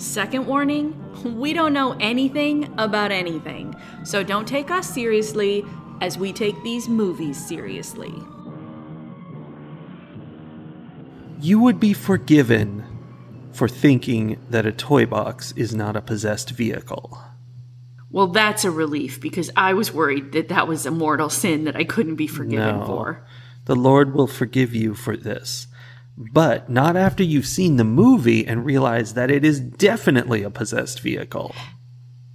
Second warning we don't know anything about anything, so don't take us seriously as we take these movies seriously. You would be forgiven for thinking that a toy box is not a possessed vehicle. Well, that's a relief because I was worried that that was a mortal sin that I couldn't be forgiven No. for. The Lord will forgive you for this. But not after you've seen the movie and realize that it is definitely a possessed vehicle.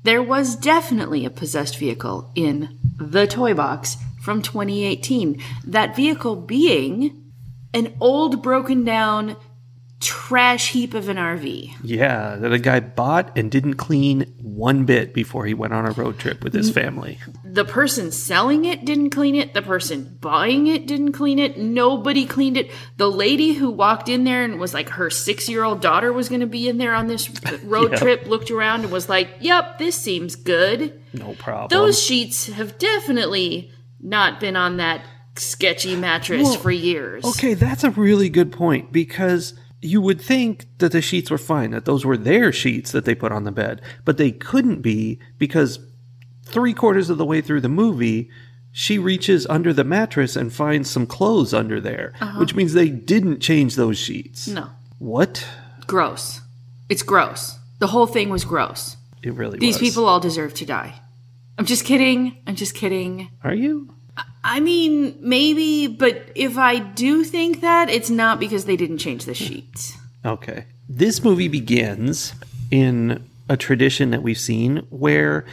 There was definitely a possessed vehicle in The Toy Box from 2018. That vehicle being an old, broken down trash heap of an RV. Yeah, that a guy bought and didn't clean one bit before he went on a road trip with his family. The person selling it didn't clean it. The person buying it didn't clean it. Nobody cleaned it. The lady who walked in there and was like her six year old daughter was going to be in there on this road Yep. trip, looked around and was like, yep, this seems good. No problem. Those sheets have definitely not been on that sketchy mattress Well, for years. Okay, that's a really good point because you would think that the sheets were fine, that those were their sheets that they put on the bed, but they couldn't be because three quarters of the way through the movie, she reaches under the mattress and finds some clothes under there, uh-huh. which means they didn't change those sheets. No. What? Gross. It's gross. The whole thing was gross. It really These was. people all deserve to die. I'm just kidding. I'm just kidding. Are you? I mean, maybe, but if I do think that, it's not because they didn't change the sheets. Okay. This movie begins in a tradition that we've seen where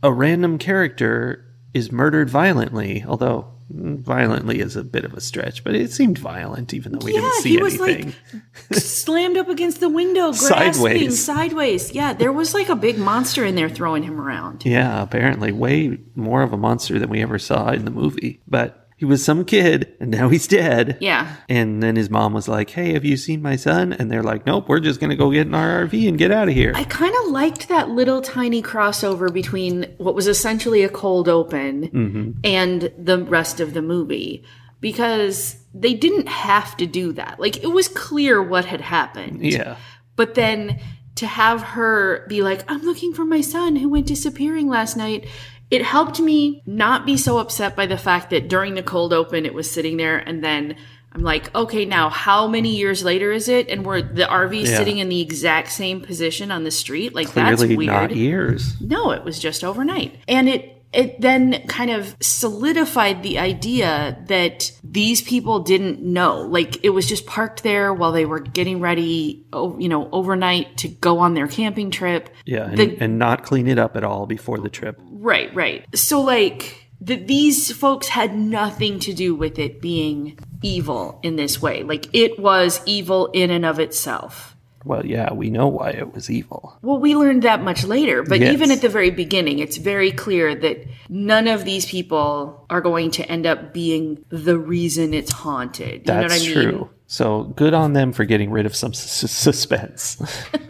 a random character is murdered violently, although violently is a bit of a stretch, but it seemed violent even though we yeah, didn't see he was anything. like slammed up against the window, grasping Sideways. sideways. Yeah, there was like a big monster in there throwing him around. yeah, apparently way more of a monster than we ever saw in the movie. But he was some kid and now he's dead. Yeah. And then his mom was like, Hey, have you seen my son? And they're like, Nope, we're just gonna go get in our RV and get out of here. I kind of liked that little tiny crossover between what was essentially a cold open Mm-hmm. and the rest of the movie because they didn't have to do that. Like it was clear what had happened. yeah. But then to have her be like, I'm looking for my son who went disappearing last night. It helped me not be so upset by the fact that during the cold open it was sitting there and then I'm like, okay, now how many years later is it? And we're the RV Yeah. sitting in the exact same position on the street. Like that's Clearly weird. not years. No, it was just overnight. And it it then kind of solidified the idea that these people didn't know. Like it was just parked there while they were getting ready, you know, overnight to go on their camping trip. Yeah, and, The- and not clean it up at all before the trip. Right, right. So like that these folks had nothing to do with it being evil in this way. Like it was evil in and of itself. Well, yeah, we know why it was evil. Well, we learned that much later, but Yes. even at the very beginning, it's very clear that none of these people are going to end up being the reason it's haunted. You know what I That's mean? true. So good on them for getting rid of some s- suspense.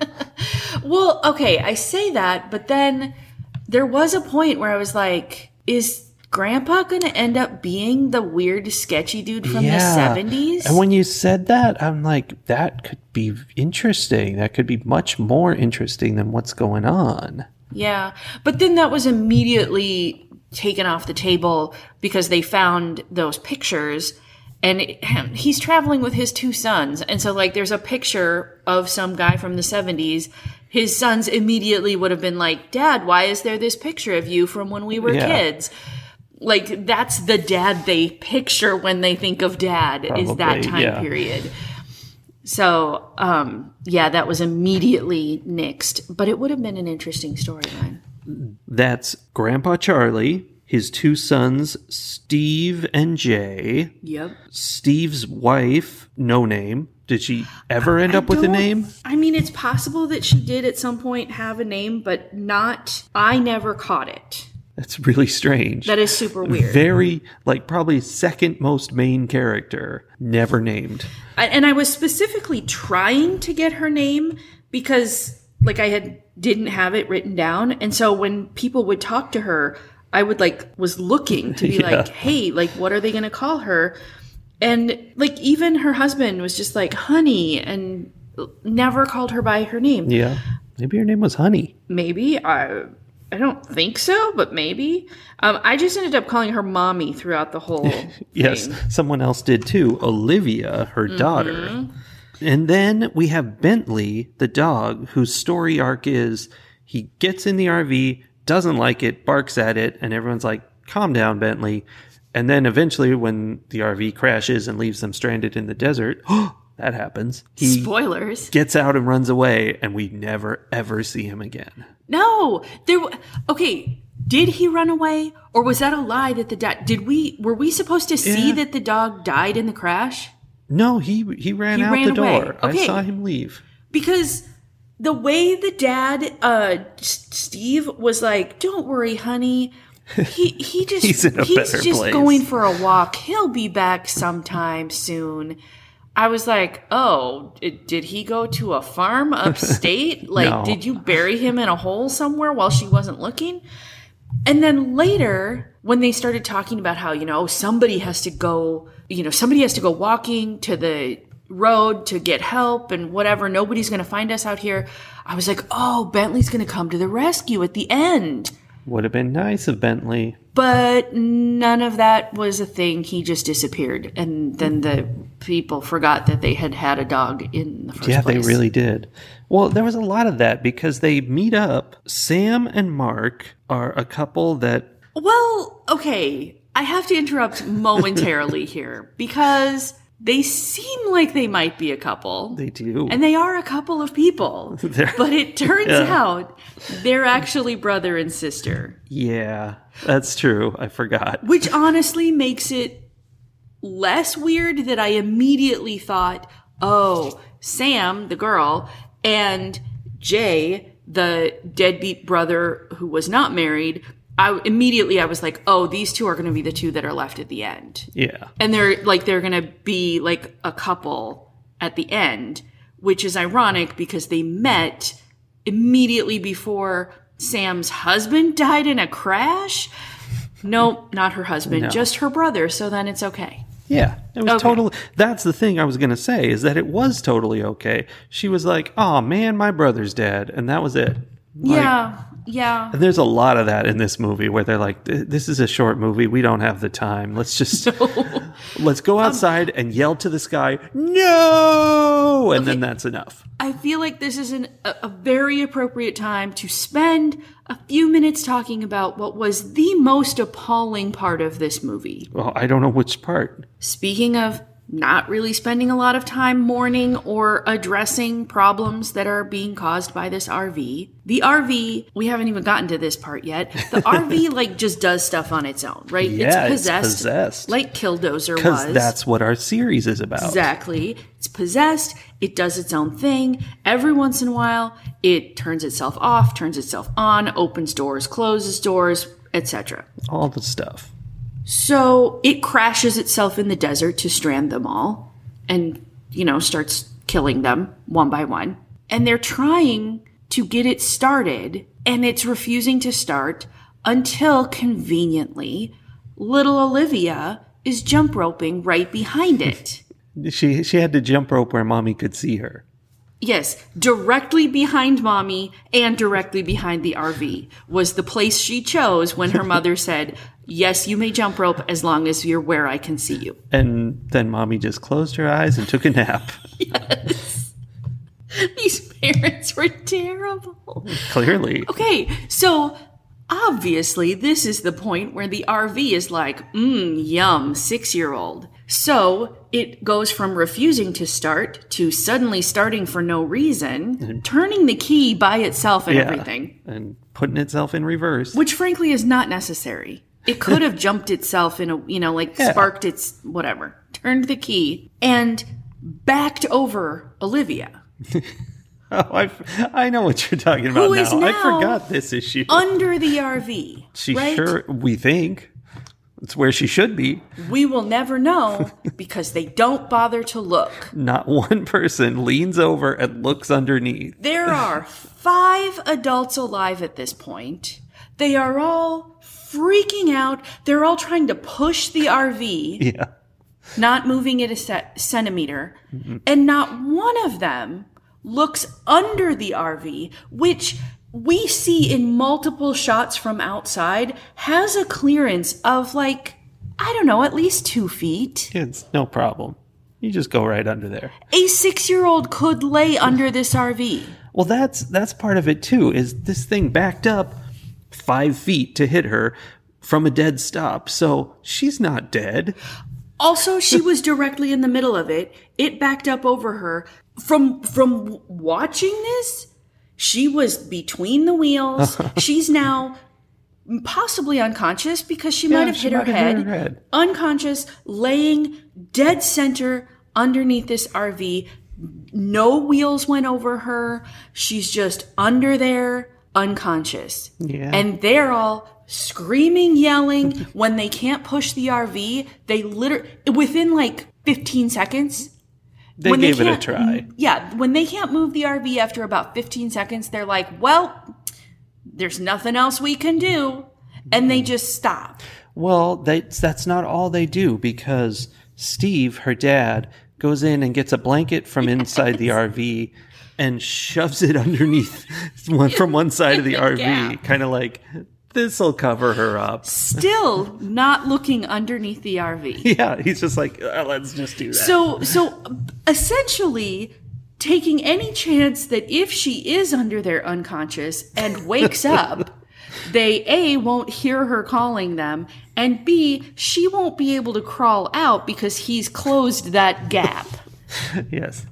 Well, okay, I say that, but then there was a point where I was like, is Grandpa going to end up being the weird, sketchy dude from the 70s? And when you said that, I'm like, that could be interesting. That could be much more interesting than what's going on. Yeah. But then that was immediately taken off the table because they found those pictures and it- he's traveling with his two sons. And so like there's a picture of some guy from the 70s. His sons immediately would have been like, "Dad, why is there this picture of you from when we were Yeah. kids?" Like that's the dad they picture when they think of dad is that time yeah. period. So, um, yeah, that was immediately nixed, but it would have been an interesting storyline. That's Grandpa Charlie, his two sons, Steve and Jay, Yep. Steve's wife, no name, Did she ever end I up with a name? I mean, it's possible that she did at some point have a name, but not. I never caught it. That's really strange. That is super weird. Very, like, probably second most main character, never named. And I was specifically trying to get her name because like I had didn't have it written down and so when people would talk to her I would like was looking to be Yeah. like hey like what are they going to call her and like even her husband was just like honey and never called her by her name Yeah. Maybe her name was Honey. maybe I I don't think so but maybe um, I just ended up calling her mommy throughout the whole Yes, someone else did too. Olivia, her daughter. And then we have Bentley, the dog, whose story arc is he gets in the RV, doesn't like it, barks at it, and everyone's like, calm down, Bentley. And then eventually, when the RV crashes and leaves them stranded in the desert, that happens. He spoilers gets out and runs away, and we never ever see him again. No, there. Okay, did he run away, or was that a lie that the dog? Did we? Were we supposed to see Yeah. that the dog died in the crash? No, he he ran He out ran the away. door. Okay. I saw him leave. Because the way the dad, uh, Steve was like, "Don't worry, honey." He he just He's in a better just place. going for a walk. He'll be back sometime soon. I was like, "Oh, did he go to a farm upstate? Like, No. did you bury him in a hole somewhere while she wasn't looking?" And then later, when they started talking about how, you know, somebody has to go, you know, somebody has to go walking to the road to get help and whatever, nobody's going to find us out here. I was like, oh, Bentley's going to come to the rescue at the end. Would have been nice of Bentley. But none of that was a thing. He just disappeared. And then the people forgot that they had had a dog in the first Yeah, place. Yeah, they really did. Well, there was a lot of that because they meet up. Sam and Mark are a couple that Well, okay. I have to interrupt momentarily here because they seem like they might be a couple. they do. and they are a couple of people. But it turns Yeah. out they're actually brother and sister, yeah, that's true. I forgot. which honestly makes it less weird that I immediately thought, oh, Sam, the girl, and Jay, the deadbeat brother who was not married. I immediately I was like, oh, these two are going to be the two that are left at the end. Yeah. and they're like they're gonna be like a couple at the end which is ironic because they met immediately before sam's husband died in a crash No, not her husband No. just her brother so then it's okay Yeah. It was Okay. totally That's the thing I was going to say is that it was totally okay. She was like, "Oh man, my brother's dead." And that was it. Like, yeah yeah And there's a lot of that in this movie where they're like, "This is a short movie. We don't have the time. Let's just let's go um, outside and yell to the sky, no!" And then that's enough. i feel like this is an, a, a very appropriate time to spend a few minutes talking about what was the most appalling part of this movie Well, I don't know which part. Speaking of not really spending a lot of time mourning or addressing problems that are being caused by this RV, the RV, we haven't even gotten to this part yet. The RV like just does stuff on its own, right? Yeah, it's it's possessed, possessed. like Killdozer Because was. that's what our series is about. Exactly. It's possessed. It does its own thing. Every once in a while, it turns itself off, turns itself on, opens doors, closes doors, etc. All the stuff. So it crashes itself in the desert to strand them all and, you know, starts killing them one by one. And they're trying to get it started, and it's refusing to start until conveniently little Olivia is jump roping right behind it. She she had to jump rope where mommy could see her. Yes, directly behind mommy and directly behind the RV was the place she chose when her mother said, Yes, you may jump rope as long as you're where I can see you. And then mommy just closed her eyes and took a nap. yes. These parents were terrible. Clearly. Okay, so obviously, this is the point where the RV is like, mmm, yum, six year old. So it goes from refusing to start to suddenly starting for no reason, turning the key by itself and Yeah. everything, And putting itself in reverse. which frankly is not necessary. It could have jumped itself in a, you know, like Yeah. sparked its whatever, turned the key. And backed over Olivia. Oh, I, I know what you're talking about Who now. is I forgot this issue. Under the RV. she right? sure, we think. It's where she should be. We will never know because they don't bother to look. Not one person leans over and looks underneath. There are five adults alive at this point. They are all freaking out. They're all trying to push the RV, Yeah. not moving it a ce- centimeter. Mm-hmm. And not one of them looks under the RV, which we see in multiple shots from outside has a clearance of like, I don't know, at least two feet. It's no problem. You just go right under there. A six year old could lay under this RV. Well, that's that's part of it too. Is this thing backed up five feet to hit her from a dead stop? So she's not dead. Also, she was directly in the middle of it. It backed up over her. From from watching this, she was between the wheels. She's now possibly unconscious because she might have she hit her might have hit her head. Unconscious, laying dead center underneath this RV. No wheels went over her. She's just under there, unconscious. Yeah. And they're all screaming, yelling. when they can't push the RV, they literally, within like 15 seconds, They when gave it a try. Yeah, when they can't move the RV after about 15 seconds, they're like, well, there's nothing else we can do. And they mm-hmm. just stop. Well, that's that's not all they do because Steve, her dad, goes in and gets a blanket from inside the RV and shoves it underneath one from one side of the RV, kind of like this'll cover her up. Still not looking underneath the RV. Yeah, he's just like, "Uh, let's just do that. So, so essentially, taking any chance that if she is under there unconscious and wakes up, they A, won't hear her calling them, and B, she won't be able to crawl out because he's closed that gap yes,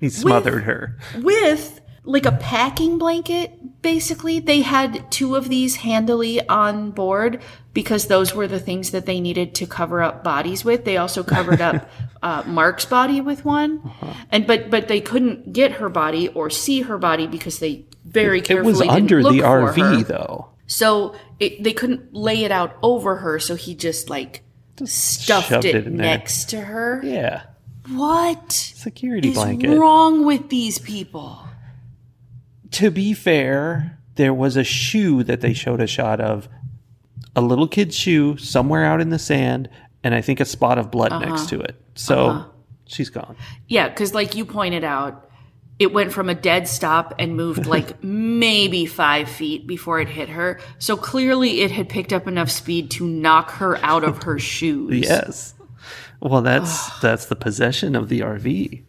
he smothered her. with like a packing blanket. Basically, they had two of these handily on board because those were the things that they needed to cover up bodies with. They also covered up uh, Mark's body with one, and but but they couldn't get her body or see her body because they very It carefully was didn't under the RV though. So it, they couldn't lay it out over her, so he just like stuffed it, it in there. next to her. Yeah, What security is blanket. wrong with these people? to be fair, there was a shoe that they showed a shot of, a little kid's shoe somewhere out in the sand, and I think a spot of blood Uh-huh. next to it. So she's gone. Yeah, because like you pointed out, it went from a dead stop and moved like maybe five feet before it hit her. So clearly it had picked up enough speed to knock her out of her shoes. Yes. Well, that's that's the possession of the RV.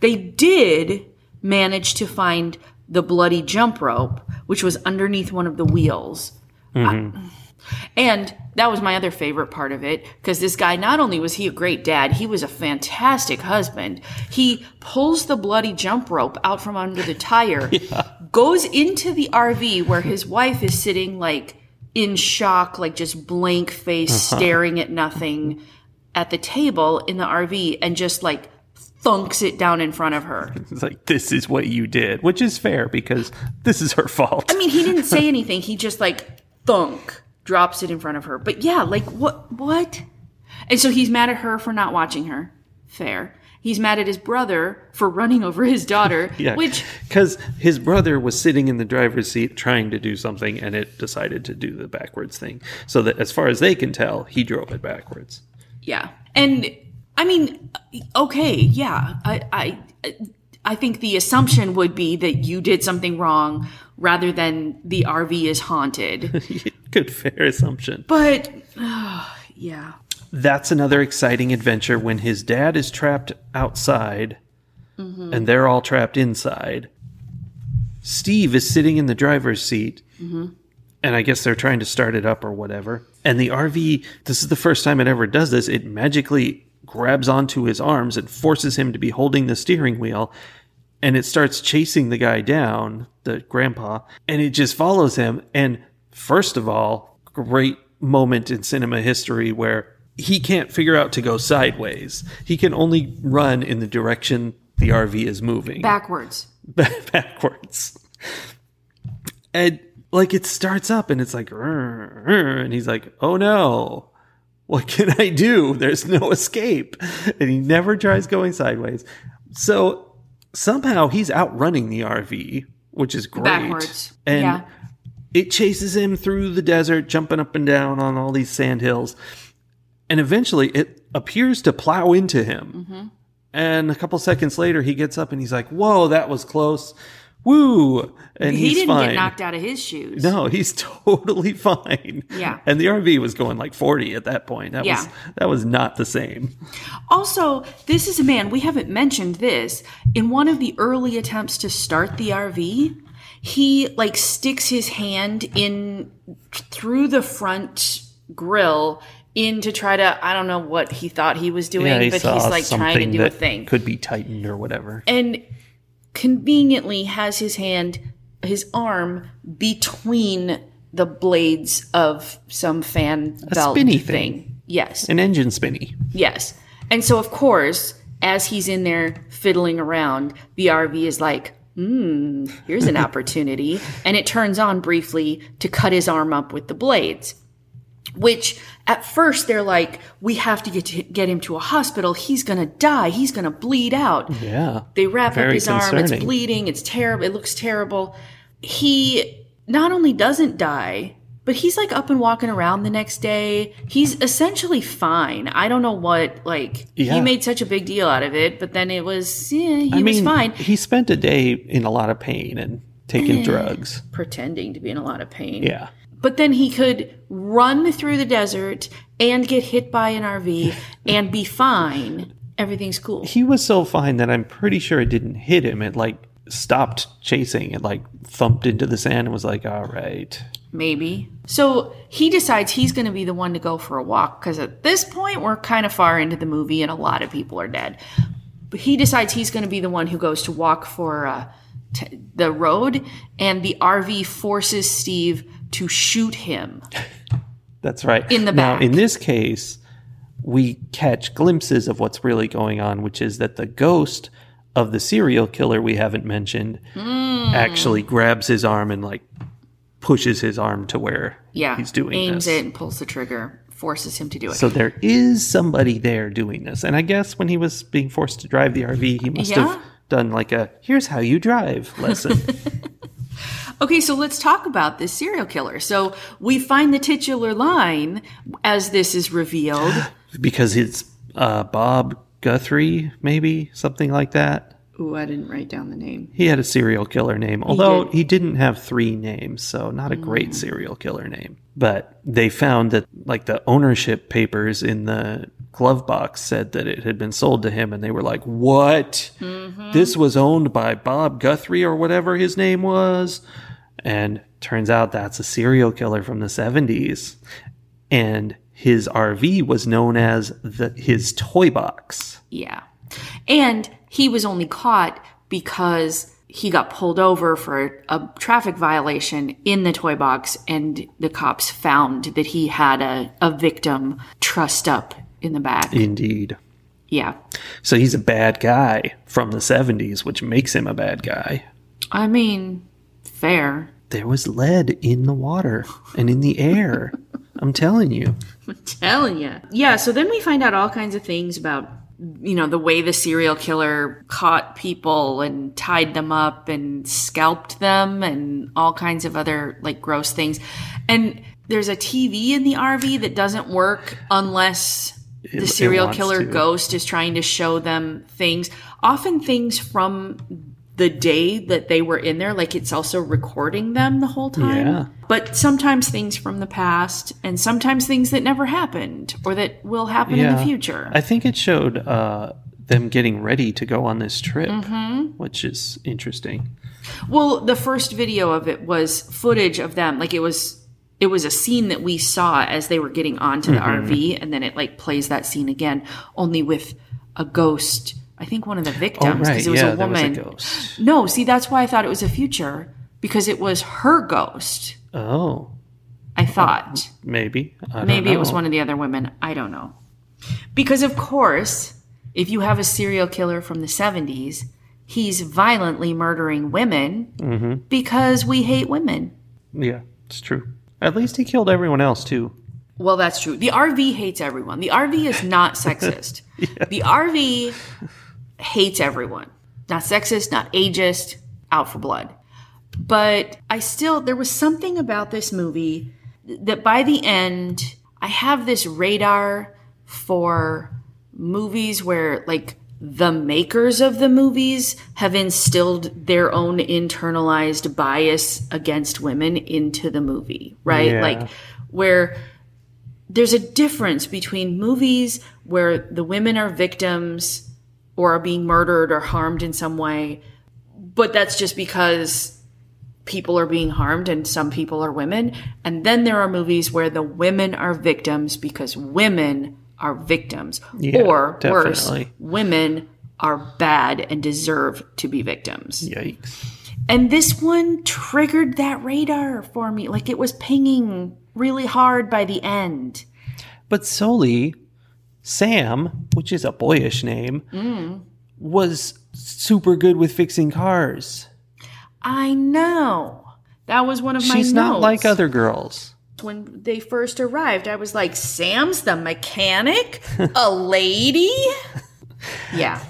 They did manage to find the bloody jump rope, which was underneath one of the wheels. Mm-hmm. I- and that was my other favorite part of it because this guy, not only was he a great dad, he was a fantastic husband. He pulls the bloody jump rope out from under the tire, goes into the RV where his wife is sitting like in shock, like just blank face, uh-huh. staring at nothing at the table in the RV and just like thunks it down in front of her. It's like this is what you did, which is fair because this is her fault. I mean, he didn't say anything. He just like thunk drops it in front of her. But yeah, like what what? And so he's mad at her for not watching her. Fair. He's mad at his brother for running over his daughter, yeah, which because his brother was sitting in the driver's seat trying to do something, and it decided to do the backwards thing. So that, as far as they can tell, he drove it backwards. Yeah. And I mean, okay, yeah. I I I think the assumption would be that you did something wrong rather than the RV is haunted. Good, fair assumption. But yeah. That's another exciting adventure when his dad is trapped outside mm-hmm. and they're all trapped inside. Steve is sitting in the driver's seat, mm-hmm. And I guess they're trying to start it up or whatever. And the RV, this is the first time it ever does this, it magically grabs onto his arms and forces him to be holding the steering wheel. And it starts chasing the guy down, the grandpa, and it just follows him. And first of all, great moment in cinema history where he can't figure out to go sideways. He can only run in the direction the RV is moving Backwards. backwards. And like it starts up and it's like, and he's like, oh no, what can I do? There's no escape. And he never tries going sideways. So somehow he's outrunning the RV, which is great. Backwards. And yeah. it chases him through the desert, jumping up and down on all these sand hills. And eventually it appears to plow into him. Mm-hmm. And a couple seconds later, he gets up and he's like, whoa, that was close. Woo. And He didn't fine. get knocked out of his shoes. No, he's totally fine. Yeah. And the RV was going like 40 at that point. That Yeah. was that was not the same. Also, this is a man, we haven't mentioned this. In one of the early attempts to start the RV, he like sticks his hand in through the front grill in to try to I don't know what he thought he was doing, Yeah, he but he's like trying to do a thing. Could be tightened or whatever. and conveniently has his hand his arm between the blades of some fan belt spinny thing. thing. Yes. An engine spinny. Yes. And so, of course, as he's in there fiddling around, the RV is like, hmm, here's an opportunity. and it turns on briefly to cut his arm up with the blades. Which at first they're like, we have to get to get him to a hospital. He's gonna die. He's gonna bleed out. Yeah. They wrap up Very his arm. It's bleeding. It's terrible. It looks terrible. He not only doesn't die, but he's like up and walking around the next day. He's essentially fine. I don't know what like he made such a big deal out of it, but then it was yeah, he I was mean, fine. he spent a day in a lot of pain and taking eh, drugs. Pretending to be in a lot of pain. Yeah. But then he could run through the desert and get hit by an RV and be fine. Everything's cool. He was so fine that I'm pretty sure it didn't hit him. It like stopped chasing. It like thumped into the sand and was like, all right. Maybe. So he decides he's going to be the one to go for a walk because at this point we're kind of far into the movie and a lot of people are dead. But he decides he's going to be the one who goes to walk for uh, t- the road, and the RV forces Steve to shoot him. That's right. In the now, in this case, we catch glimpses of what's really going on, which is that the ghost of the serial killer we haven't mentioned Hmm. actually grabs his arm and like pushes his arm to where Yeah, he's doing aims this. it and pulls the trigger, forces him to do it. So there is somebody there doing this. And I guess when he was being forced to drive the RV, he must Yeah. have done like a here's how you drive lesson. Okay, so let's talk about this serial killer. So we find the titular line as this is revealed. because it's uh, Bob Guthrie, maybe something like that. Ooh, I didn't write down the name. He had a serial killer name, although did. he, didn't have three names, so not a great serial killer name. But they found that, like, the ownership papers in the glove box said that it had been sold to him, and they were like, What? This was owned by Bob Guthrie or whatever his name was. And turns out that's a serial killer from the 70s. And his RV was known as the, his toy box. Yeah. And he was only caught because he got pulled over for a traffic violation in the toy box, and the cops found that he had a, a victim trussed up in the back. Indeed. Yeah. So he's a bad guy from the 70s, which makes him a bad guy. I mean, fair. There was lead in the water and in the air. I'm telling you. I'm telling you. Yeah, so then we find out all kinds of things about you know the way the serial killer caught people and tied them up and scalped them and all kinds of other like gross things. And there's a TV in the RV that doesn't work unless the serial killer to. ghost is trying to show them things, often things from the day that they were in there, like it's also recording them the whole time. Yeah. But sometimes things from the past, and sometimes things that never happened or that will happen in the Yeah. future. I think it showed uh, them getting ready to go on this trip, which is interesting. well, the first video of it was footage of them, like it was. It was a scene that we saw as they were getting onto the Mm-hmm. RV, and then it like plays that scene again, only with a ghost. I think one of the oh, victims, because it was Oh, yeah, a there was woman. a. No, see, that's why I thought it was a future because it was her ghost. Oh, I thought maybe. I don't maybe it was one of the other women. I don't know. Because, of course, if you have a serial killer from the 70s, he's violently murdering women mm-hmm. because we hate women. Yeah, it's true. At least he killed everyone else too. Well, that's true. The RV hates everyone. The RV is not sexist. The RV hates everyone. Not sexist, not ageist, out for blood. But I still, there was something about this movie that by the end, I have this radar for movies where, like, the makers of the movies have instilled their own internalized bias against women into the movie, right? Yeah. Like, where there's a difference between movies where the women are victims or are being murdered or harmed in some way, but that's just because people are being harmed and some people are women. And then there are movies where the women are victims because women are victims. Yeah, or worse, women are bad and deserve to be victims. Yikes. And this one triggered that radar for me. Like it was pinging really hard by the end. But Soli, Sam, which is a boyish name, mm. was super good with fixing cars. I know. That was one of my She's not notes. like other girls. when they first arrived, I was like, Sam's the mechanic? A lady? yeah.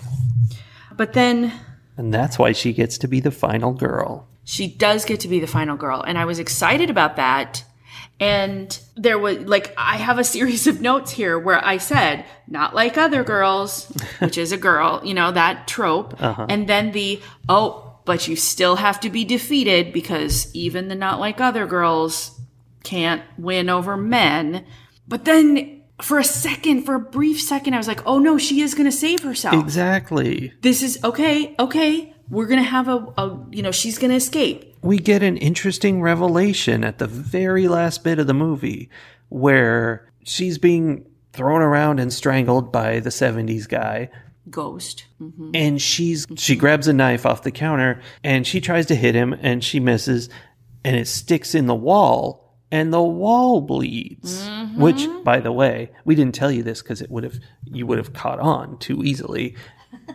But then And that's why she gets to be the final girl. she does get to be the final girl. And I was excited about that. And there was, like, I have a series of notes here where I said, not like other girls, which is a girl, you know, that trope. Uh-huh. And then the, oh, but you still have to be defeated because even the not like other girls can't win over men. But then for a second, for a brief second, I was like, oh no, she is going to save herself. Exactly. This is okay, okay. We're going to have a, a, you know, she's going to escape. We get an interesting revelation at the very last bit of the movie where she's being thrown around and strangled by the 70s guy. Ghost. Mhm. and she's she grabs a knife off the counter and she tries to hit him and she misses and it sticks in the wall and the wall bleeds which by the way we didn't tell you this because it would have you would have caught on too easily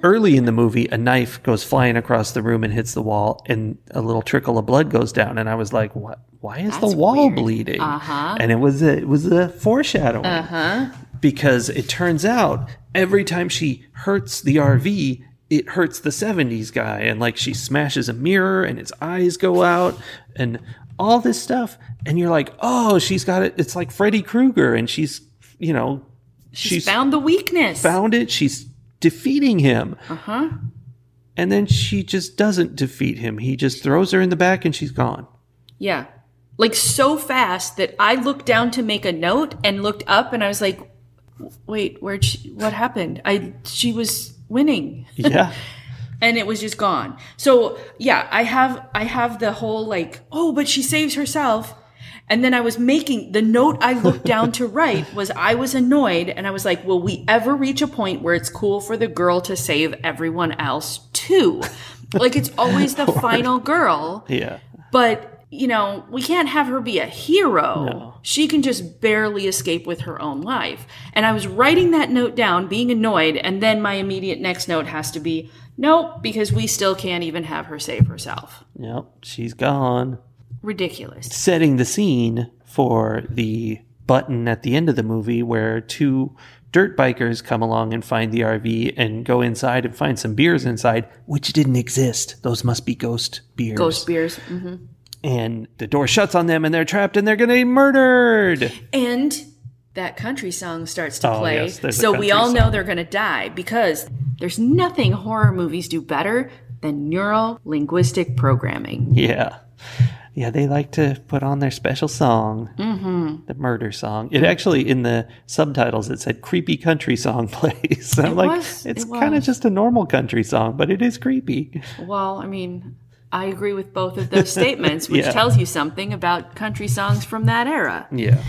early in the movie a knife goes flying across the room and hits the wall and a little trickle of blood goes down and i was like what why is the wall weird. bleeding Uh-huh. and it was a, it was a foreshadowing Uh-huh. because it turns out every time she hurts the RV, it hurts the 70s guy. And like she smashes a mirror and his eyes go out and all this stuff. And you're like, oh, she's got it. It's like Freddy Krueger and she's, you know, she's, Found the weakness. found it. She's defeating him. uh-huh. And then she just doesn't defeat him. He just throws her in the back and she's gone. Yeah. Like so fast that I looked down to make a note and looked up and I was like, wait, where'd she, what happened? I, she was winning. Yeah. and it was just gone. So yeah, I have I have the whole like, oh, but she saves herself. And then I was making the note I looked down to write was I was annoyed and I was like, will we ever reach a point where it's cool for the girl to save everyone else too? Like it's always the final girl, yeah. but you know, we can't have her be a hero. No. She can just barely escape with her own life. And I was writing that note down, being annoyed, and then my immediate next note has to be nope, because we still can't even have her save herself. Yep. She's gone. Ridiculous. setting the scene for the button at the end of the movie where two dirt bikers come along and find the RV and go inside and find some beers inside, which didn't exist. Those must be ghost beers. Ghost beers. hmm And the door shuts on them and they're trapped and they're going to be murdered. And that country song starts to Oh, play. yes, so we all know they're going to die because there's nothing horror movies do better than neural linguistic programming. Yeah. Yeah, they like to put on their special song, mm-hmm. the murder song. It actually, in the subtitles, it said creepy country song plays. I'm It like, was, it's it kind of just a normal country song, but it is creepy. Well, I mean, I agree with both of those statements, which Yeah. tells you something about country songs from that era. Yeah.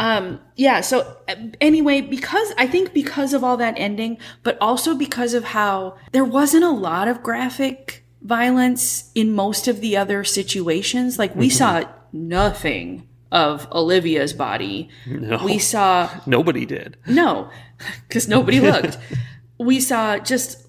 Um, yeah, so uh, anyway, because I think because of all that ending, but also because of how there wasn't a lot of graphic violence in most of the other situations, like we saw mm-hmm. nothing of Olivia's body. No. We saw Nobody did. no, because nobody looked. we saw just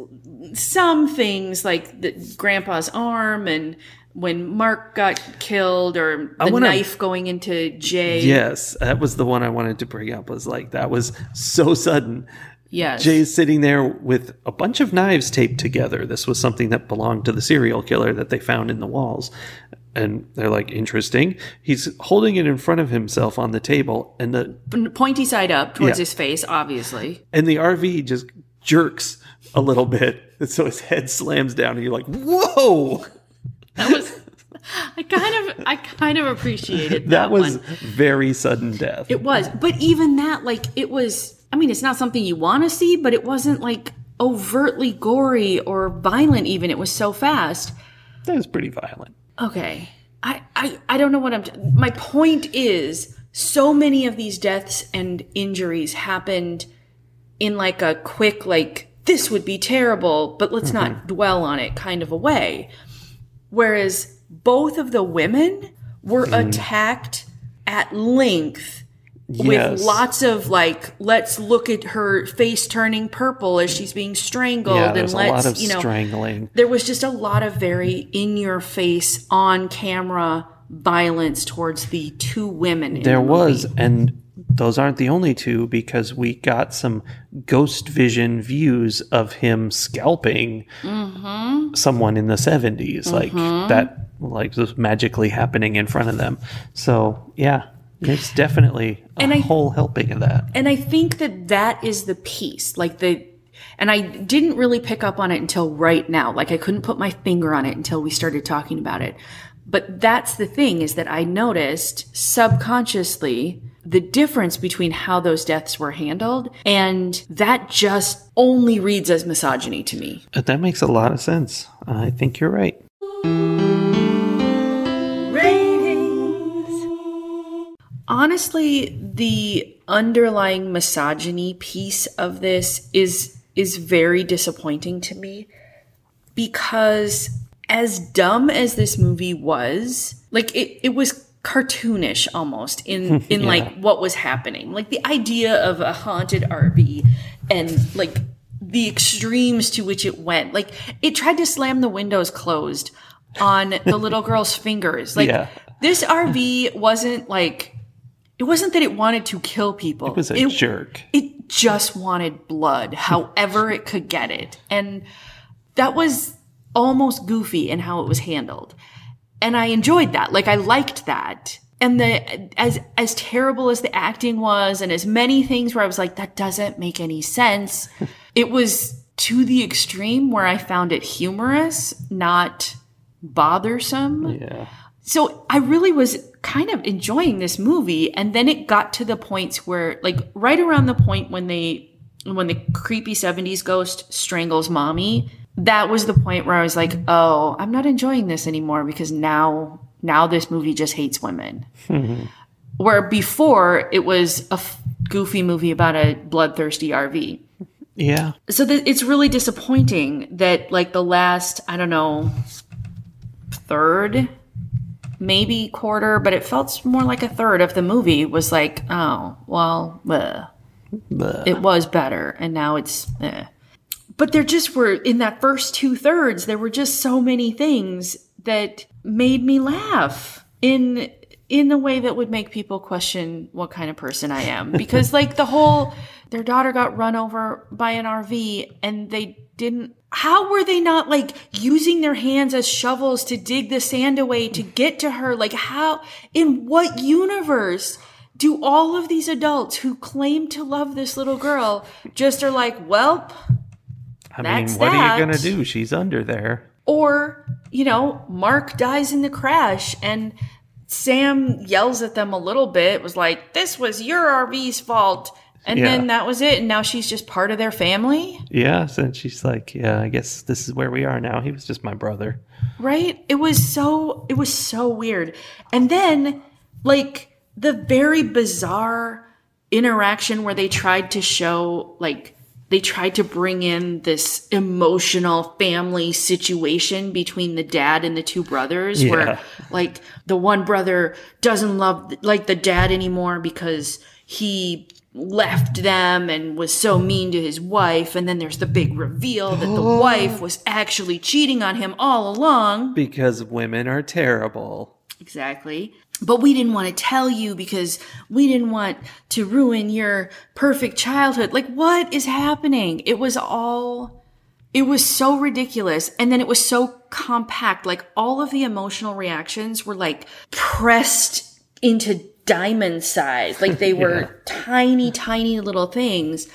some things like the grandpa's arm and when Mark got killed or the wanna- knife going into Jay. Yes, that was the one I wanted to bring up. Was like that was so sudden. Yes. Jay's sitting there with a bunch of knives taped together. This was something that belonged to the serial killer that they found in the walls. And they're like, interesting. He's holding it in front of himself on the table, and the pointy side up towards Yeah. his face, obviously. and the RV just jerks a little bit, and so his head slams down, and you're like, "Whoa!" That was I kind of I kind of appreciated that, That was one. very sudden death. It was. But even that, like, it was, I mean, it's not something you want to see, but it wasn't like overtly gory or violent, even. It was so fast. that was pretty violent. Okay. I, I, I don't know what I'm. My point is, so many of these deaths and injuries happened in like a quick, like, this would be terrible, but let's not mm-hmm. dwell on it kind of a way. Whereas both of the women were mm-hmm. attacked at length Yes. with lots of like let's look at her face turning purple as she's being strangled Yeah, and let's lot of you know strangling. there was just a lot of very in your face on camera violence towards the two women in There the was, and those aren't the only two because we got some ghost vision views of him scalping Mm-hmm. someone in the 70s. Like that, like was magically happening in front of them. So, yeah, it's definitely a And I- whole helping of that. and i think that that is the piece like the and i didn't really pick up on it until right now like i couldn't put my finger on it until we started talking about it but that's the thing is that i noticed subconsciously the difference between how those deaths were handled and that just only reads as misogyny to me that makes a lot of sense. I think you're right. Honestly the underlying misogyny piece of this is is very disappointing to me because as dumb as this movie was like it, it was cartoonish almost in in like what was happening. Like the idea of a haunted rv and like the extremes to which it went. Like it tried to slam the windows closed on the little girl's fingers. Like Yeah. this rv wasn't like it wasn't that it wanted to kill people. It was a jerk. It just wanted blood, however it could get it. And that was almost goofy in how it was handled. And I enjoyed that. Like I liked that. And the as as terrible as the acting was and as many things where I was like that doesn't make any sense. it was to the extreme where I found it humorous, not bothersome Yeah. so I really was kind of enjoying this movie, and then it got to the points where, like, right around the point when they, when the creepy '70s ghost strangles mommy, that was the point where I was like, oh, I'm not enjoying this anymore because now, now this movie just hates women. Where before it was a f- goofy movie about a bloodthirsty RV Yeah. so th- it's really disappointing that like the last i don't know third maybe quarter but it felt more like a third of the movie was like oh well bleh. Bleh. it was better and now it's eh. but there just were in that first two thirds there were just so many things that made me laugh in in the way that would make people question what kind of person I am because like the whole their daughter got run over by an RV and they didn't how were they not like using their hands as shovels to dig the sand away to get to her like how in what universe do all of these adults who claim to love this little girl just are like well I mean, what are you going to do? She's under there. or you know mark dies in the crash and sam yells at them a little bit was like this was your rv's fault and Yeah. then that was it and now she's just part of their family Yeah. So she's like, yeah, I guess this is where we are now. He was just my brother. right it was so it was so weird and then like the very bizarre interaction where they tried to show like they tried to bring in this emotional family situation between the dad and the two brothers Yeah. where like the one brother doesn't love like the dad anymore because he left them and was so mean to his wife and then there's the big reveal that the wife was actually cheating on him all along Because women are terrible. Exactly. But we didn't want to tell you because we didn't want to ruin your perfect childhood. Like, what is happening? It was all, it was so ridiculous. And then it was so compact. Like, all of the emotional reactions were like pressed into diamond size. Like, they were tiny, tiny little things.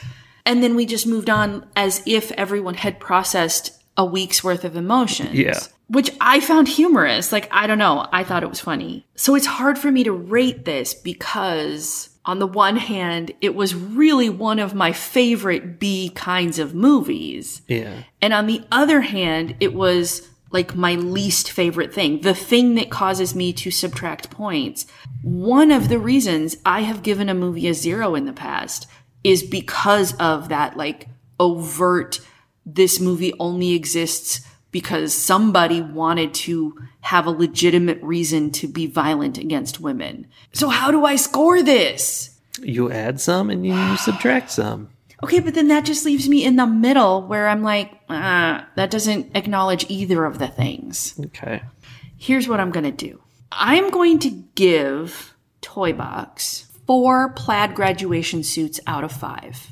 And then we just moved on as if everyone had processed a week's worth of emotions. Yeah. Which I found humorous. Like, I don't know. I thought it was funny. So it's hard for me to rate this because, on the one hand, it was really one of my favorite B kinds of movies. Yeah. And on the other hand, it was like my least favorite thing, the thing that causes me to subtract points. One of the reasons I have given a movie a zero in the past is because of that, like, overt, this movie only exists because somebody wanted to have a legitimate reason to be violent against women. So, how do I score this? You add some and you subtract some. Okay, but then that just leaves me in the middle where I'm like, ah, that doesn't acknowledge either of the things. Okay. Here's what I'm going to do I'm going to give Toy Box four plaid graduation suits out of five.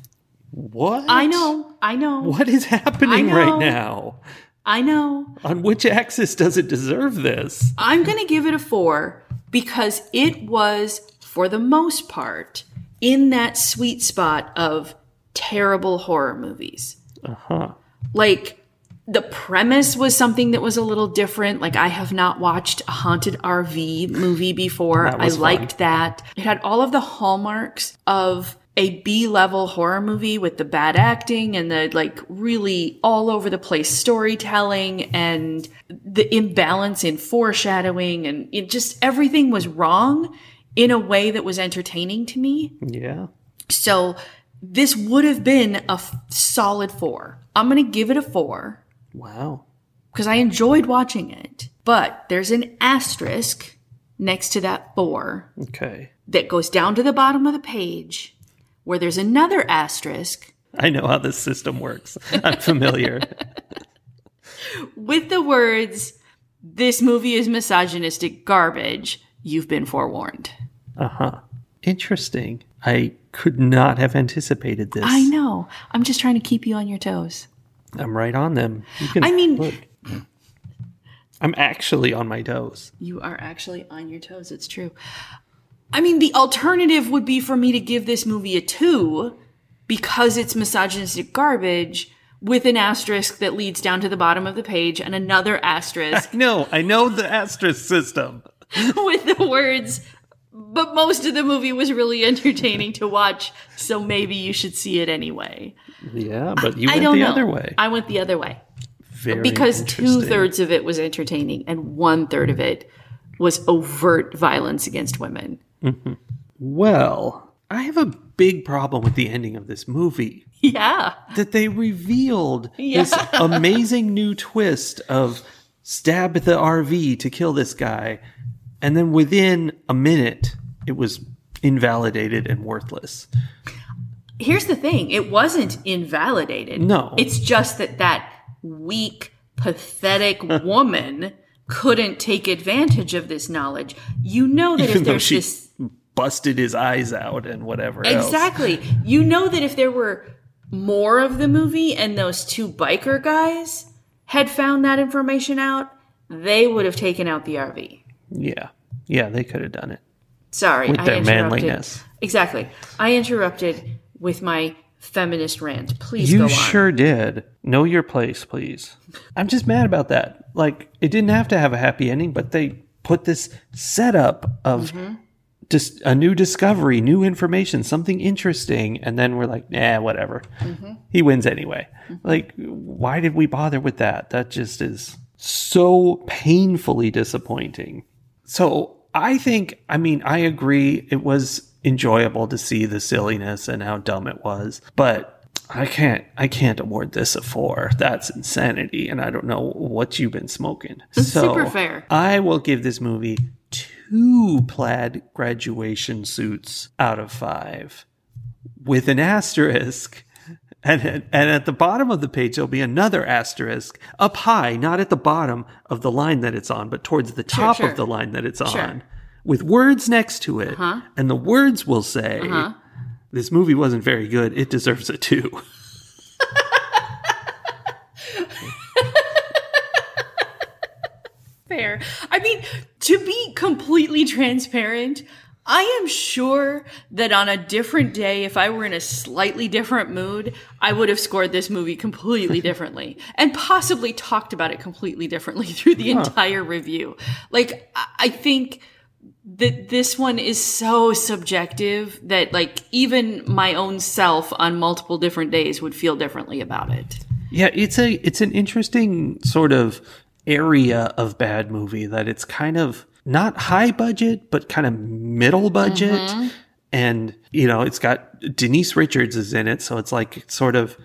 What? I know, I know, What is happening right now? I know. On which axis does it deserve this? I'm going to give it a four because it was, for the most part, in that sweet spot of terrible horror movies. Uh huh. like the premise was something that was a little different. Like I have not watched a haunted RV movie before. I fun. liked that. It had all of the hallmarks of a B level horror movie with the bad acting and the like really all over the place storytelling and the imbalance in foreshadowing and it just everything was wrong in a way that was entertaining to me. Yeah. So this would have been a f- solid four. I'm going to give it a four Wow. because I enjoyed watching it. But there's an asterisk next to that four Okay. that goes down to the bottom of the page where there's another asterisk I know how this system works. I'm familiar. with the words, This movie is misogynistic garbage. You've been forewarned. Uh huh. Interesting. I could not have anticipated this. I know. I'm just trying to keep you on your toes. I'm right on them. You can I mean- look. I'm actually on my toes. You are actually on your toes. It's true. I mean, the alternative would be for me to give this movie a two because it's misogynistic garbage with an asterisk that leads down to the bottom of the page and another asterisk No, I know the asterisk system. with the words, but most of the movie was really entertaining to watch, so maybe you should see it anyway. Yeah, but you I went don't the know. other way. I went the other way Very because two thirds of it was entertaining and one third of it was overt violence against women. Mm-hmm. Well, I have a big problem with the ending of this movie. Yeah. That they revealed Yeah. this amazing new twist of stab the RV to kill this guy, and then within a minute, it was invalidated and worthless. Here's the thing it wasn't invalidated. No. It's just that that weak, pathetic woman couldn't take advantage of this knowledge. You know that Even if there's she this. busted his eyes out and whatever else. Exactly. You know that if there were more of the movie and those two biker guys had found that information out, they would have taken out the RV. Yeah. Yeah, they could have done it. Sorry, With I their interrupted. manliness. Exactly. I interrupted with my feminist rant. Please You go on. sure did. Know your place, please. I'm just mad about that. Like, it didn't have to have a happy ending, but they put this setup of Mm-hmm. just a new discovery, new information, something interesting, and then we're like, nah, whatever. Mm-hmm. He wins anyway. Like, why did we bother with that? That just is so painfully disappointing. So I think, I mean, I agree. It was enjoyable to see the silliness and how dumb it was, but I can't I can't award this a four. That's insanity, and I don't know what you've been smoking. so super fair. I will give this movie two plaid graduation suits out of five, with an asterisk. And, and at the bottom of the page, there'll be another asterisk up high, not at the bottom of the line that it's on, but towards the top sure. of the line that it's Sure. on, with words next to it. Uh-huh. And the words will say, This movie wasn't very good. It deserves a two. Fair. I mean, to be completely transparent, I am sure that on a different day, if I were in a slightly different mood, I would have scored this movie completely differently and possibly talked about it completely differently through the entire review. Like, I- I think that this one is so subjective that, like, even my own self on multiple different days would feel differently about it. Yeah, it's a it's an interesting sort of area of bad movie that it's kind of not high budget but kind of middle budget mm-hmm. and you know it's got Denise Richards is in it so it's like sort of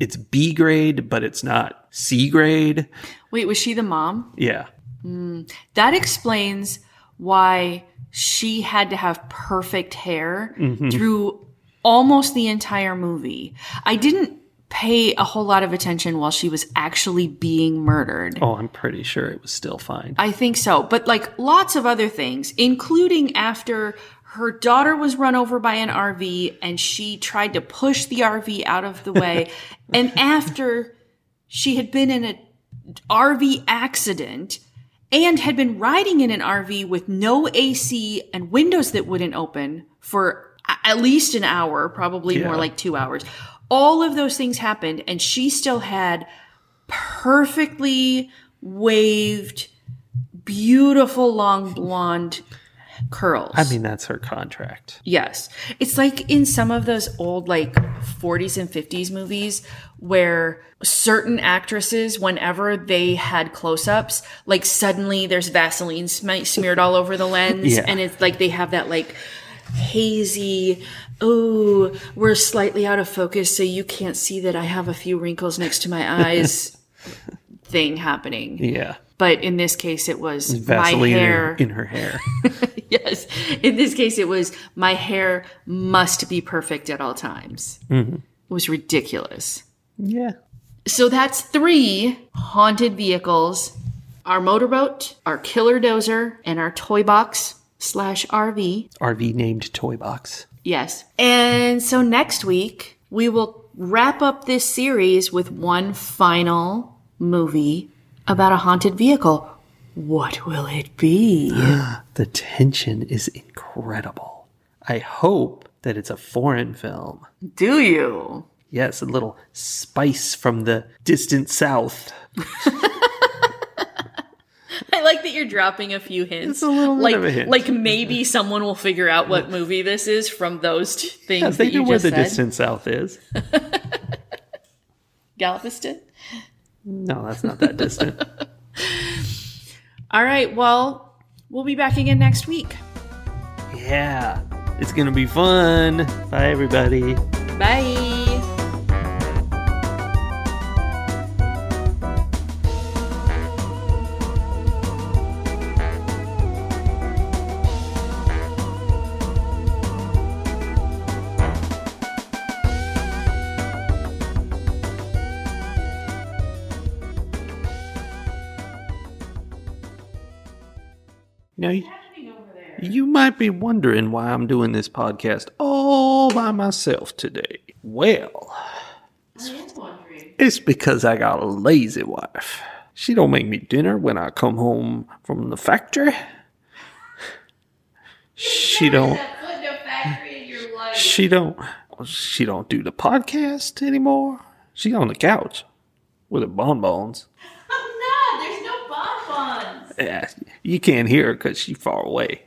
it's B grade but it's not C grade. Wait, was she the mom? Yeah. Hmm. That explains why she had to have perfect hair mm-hmm. through almost the entire movie. I didn't pay a whole lot of attention while she was actually being murdered. Oh, I'm pretty sure it was still fine. I think so. But like lots of other things, including after her daughter was run over by an RV and she tried to push the RV out of the way. and after she had been in an RV accident and had been riding in an RV with no AC and windows that wouldn't open for at least an hour, probably more like two hours. All of those things happened, and she still had perfectly waved, beautiful long blonde curls. I mean that's her contract. Yes. It's like in some of those old like 40s and 50s movies where certain actresses whenever they had close-ups like suddenly there's Vaseline sm- smeared all over the lens Yeah. and it's like they have that like hazy oh we're slightly out of focus so you can't see that I have a few wrinkles next to my eyes thing happening. Yeah. But in this case it was Vaseline my in her- hair in her hair. yes. In this case, it was my hair must be perfect at all times. Mm-hmm. It was ridiculous. yeah. So that's three haunted vehicles our motorboat, our killer dozer, and our toy box slash RV. RV named Toy Box. Yes. And so next week, we will wrap up this series with one final movie about a haunted vehicle. What will it be? The tension is incredible. I hope that it's a foreign film. Do you? Yes, a little spice from the distant south. I like that you're dropping a few hints. It's a little bit like, of a hint. Like maybe someone will figure out what movie this is from those two things Yes, they that you know where the said. distant south is. Galveston. No, that's not that distant. All right. Well, we'll be back again next week. yeah, it's gonna be fun. Bye, everybody. Bye. Now, you, might be wondering why I'm doing this podcast all by myself today. Well, it's because I got a lazy wife. She don't make me dinner when I come home from the factory. She don't. She don't. She don't do the podcast anymore. She on the couch with her bonbons. Oh no! There's no bonbons. Yeah, you can't hear her because she's far away.